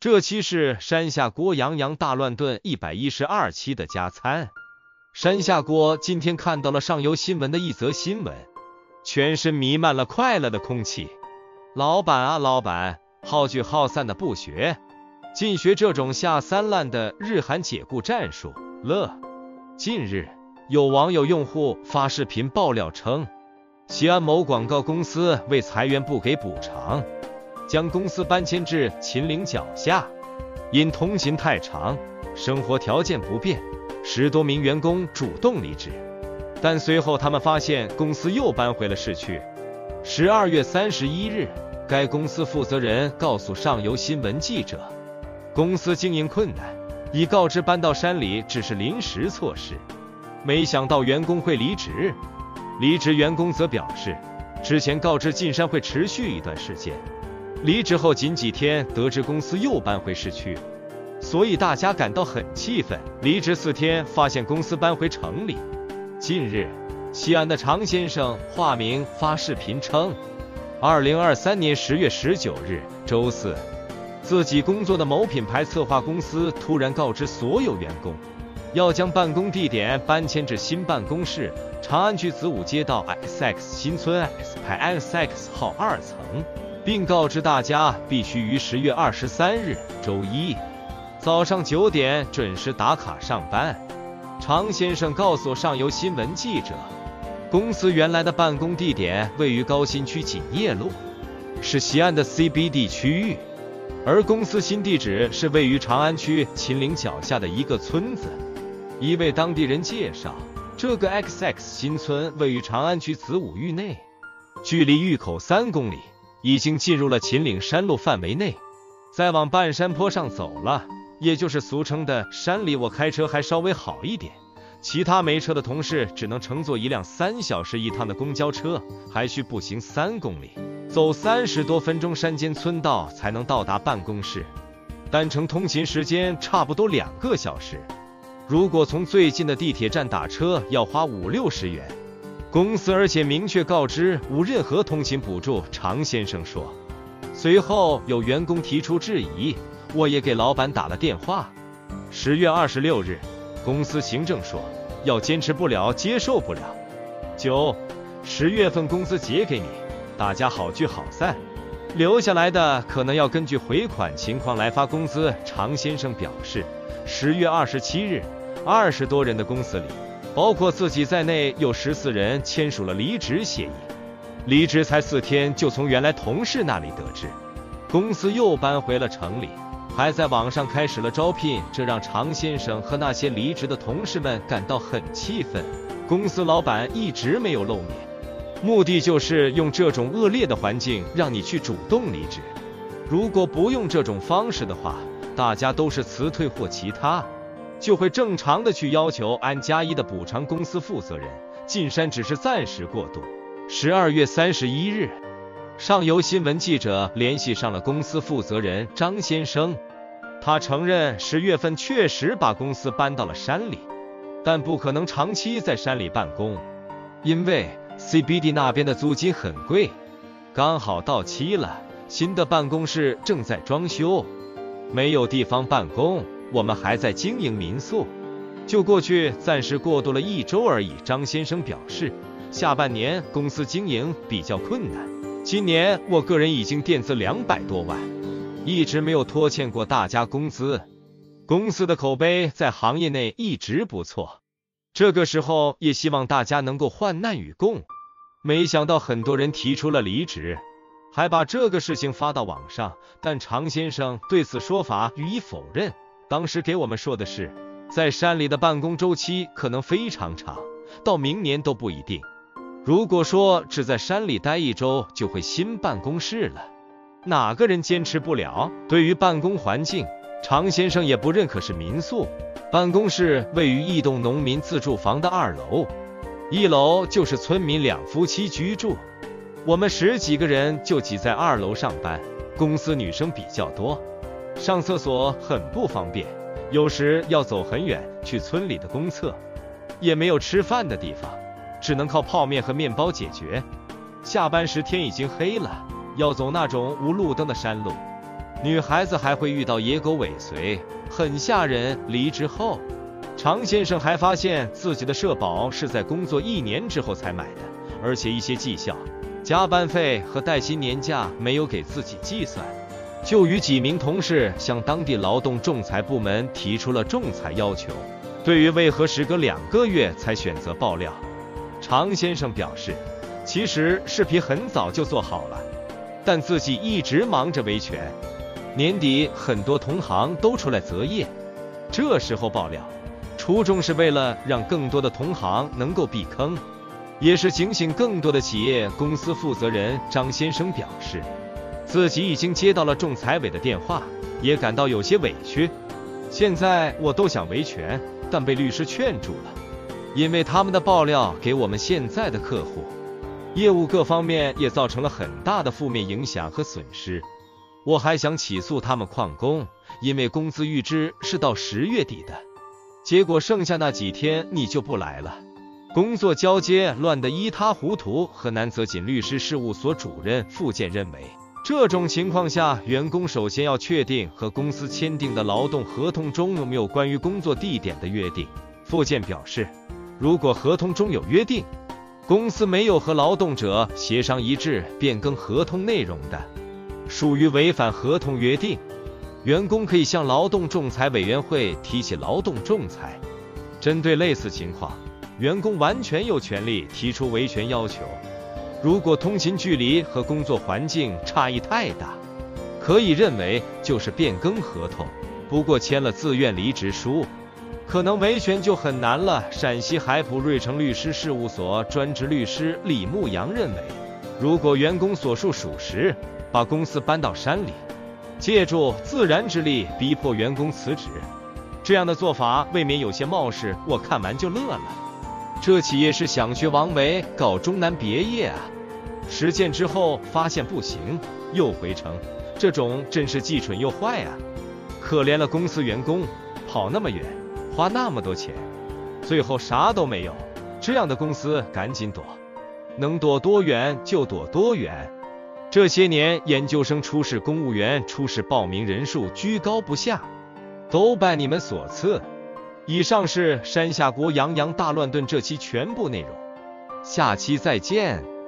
这期是山下锅洋洋大乱炖一百一十二期的加餐。山下锅今天看到了上游新闻的一则新闻，全身弥漫了快乐的空气。老板啊，老板，好聚好散的不学，尽学这种下三滥的日韩解雇战术。乐。近日，有网友用户发视频爆料称，西安某广告公司为裁员不给补偿，将公司搬迁至秦岭脚下，因通勤太长，生活条件不便。十多名员工主动离职，但随后他们发现公司又搬回了市区。十二月三十一日，该公司负责人告诉上游新闻记者，公司经营困难，已告知搬到山里只是临时措施。没想到员工会离职，离职员工则表示，之前告知进山会持续一段时间，离职后仅几天得知公司又搬回市区。所以大家感到很气愤。离职四天，发现公司搬回城里。近日，西安的常先生化名发视频称，二零二三年十月十九日周四，自己工作的某品牌策划公司突然告知所有员工，要将办公地点搬迁至新办公室长安区子午街道 XX 新村 S 派 XX 号二层，并告知大家必须于十月二十三日周一。早上九点准时打卡上班。常先生告诉上游新闻记者，公司原来的办公地点位于高新区锦业路，是西安的 CBD 区域，而公司新地址是位于长安区秦岭脚下的一个村子。一位当地人介绍，这个 XX 新村位于长安区子午峪内，距离峪口三公里，已经进入了秦岭山路范围内，再往半山坡上走了。也就是俗称的山里，我开车还稍微好一点，其他没车的同事只能乘坐一辆三小时一趟的公交车，还需步行三公里，走三十多分钟山间村道才能到达办公室，单程通勤时间差不多两个小时。如果从最近的地铁站打车，要花五六十元。公司而且明确告知无任何通勤补助。常先生说，随后有员工提出质疑。我也给老板打了电话。十月二十六日，公司行政说要坚持不了，接受不了。九、十月份工资结给你，大家好聚好散。留下来的可能要根据回款情况来发工资。常先生表示，十月二十七日，二十多人的公司里，包括自己在内，有十四人签署了离职协议。离职才四天，就从原来同事那里得知，公司又搬回了城里。还在网上开始了招聘，这让常先生和那些离职的同事们感到很气愤。公司老板一直没有露面，目的就是用这种恶劣的环境让你去主动离职。如果不用这种方式的话，大家都是辞退或其他，就会正常的去要求安加一的补偿。公司负责人进山只是暂时过渡。十二月三十一日。上游新闻记者联系上了公司负责人张先生，他承认十月份确实把公司搬到了山里，但不可能长期在山里办公，因为 CBD 那边的租金很贵，刚好到期了，新的办公室正在装修，没有地方办公，我们还在经营民宿，就过去暂时过渡了一周而已。张先生表示，下半年公司经营比较困难。今年我个人已经垫资两百多万，一直没有拖欠过大家工资。公司的口碑在行业内一直不错，这个时候也希望大家能够患难与共。没想到很多人提出了离职，还把这个事情发到网上，但常先生对此说法予以否认。当时给我们说的是，在山里的办公周期可能非常长，到明年都不一定。如果说只在山里待一周就会新办公室了，哪个人坚持不了？对于办公环境，常先生也不认可是民宿。办公室位于一栋农民自住房的二楼，一楼就是村民两夫妻居住。我们十几个人就挤在二楼上班。公司女生比较多，上厕所很不方便，有时要走很远去村里的公厕，也没有吃饭的地方。只能靠泡面和面包解决。下班时天已经黑了，要走那种无路灯的山路，女孩子还会遇到野狗尾随，很吓人。离职后，常先生还发现自己的社保是在工作一年之后才买的，而且一些绩效、加班费和带薪年假没有给自己计算，就与几名同事向当地劳动仲裁部门提出了仲裁要求。对于为何时隔两个月才选择爆料，常先生表示，其实视频很早就做好了，但自己一直忙着维权。年底很多同行都出来择业，这时候爆料，初衷是为了让更多的同行能够避坑，也是警醒更多的企业公司负责人。张先生表示，自己已经接到了仲裁委的电话，也感到有些委屈。现在我都想维权，但被律师劝住了，因为他们的爆料给我们现在的客户、业务各方面也造成了很大的负面影响和损失。我还想起诉他们旷工，因为工资预支是到十月底的，结果剩下那几天你就不来了，工作交接乱得一塌糊涂。河南泽锦律师事务所主任付建认为，这种情况下，员工首先要确定和公司签订的劳动合同中有没有关于工作地点的约定。付建表示，如果合同中有约定，公司没有和劳动者协商一致变更合同内容的。属于违反合同约定，员工可以向劳动仲裁委员会提起劳动仲裁。针对类似情况，员工完全有权利提出维权要求。如果通勤距离和工作环境差异太大，可以认为就是变更合同。不过签了自愿离职书，可能维权就很难了。陕西海普瑞成律师事务所专职律师李牧阳认为，如果员工所述属实。把公司搬到山里，借助自然之力逼迫员工辞职，这样的做法未免有些冒失。我看完就乐了。这企业是想学王维搞中南别业啊？实践之后发现不行，又回城，这种真是既蠢又坏啊！可怜了公司员工，跑那么远，花那么多钱，最后啥都没有。这样的公司赶紧躲，能躲多远就躲多远。这些年，研究生初试、公务员初试报名人数居高不下，都拜你们所赐。以上是山下国洋洋大乱炖这期全部内容，下期再见。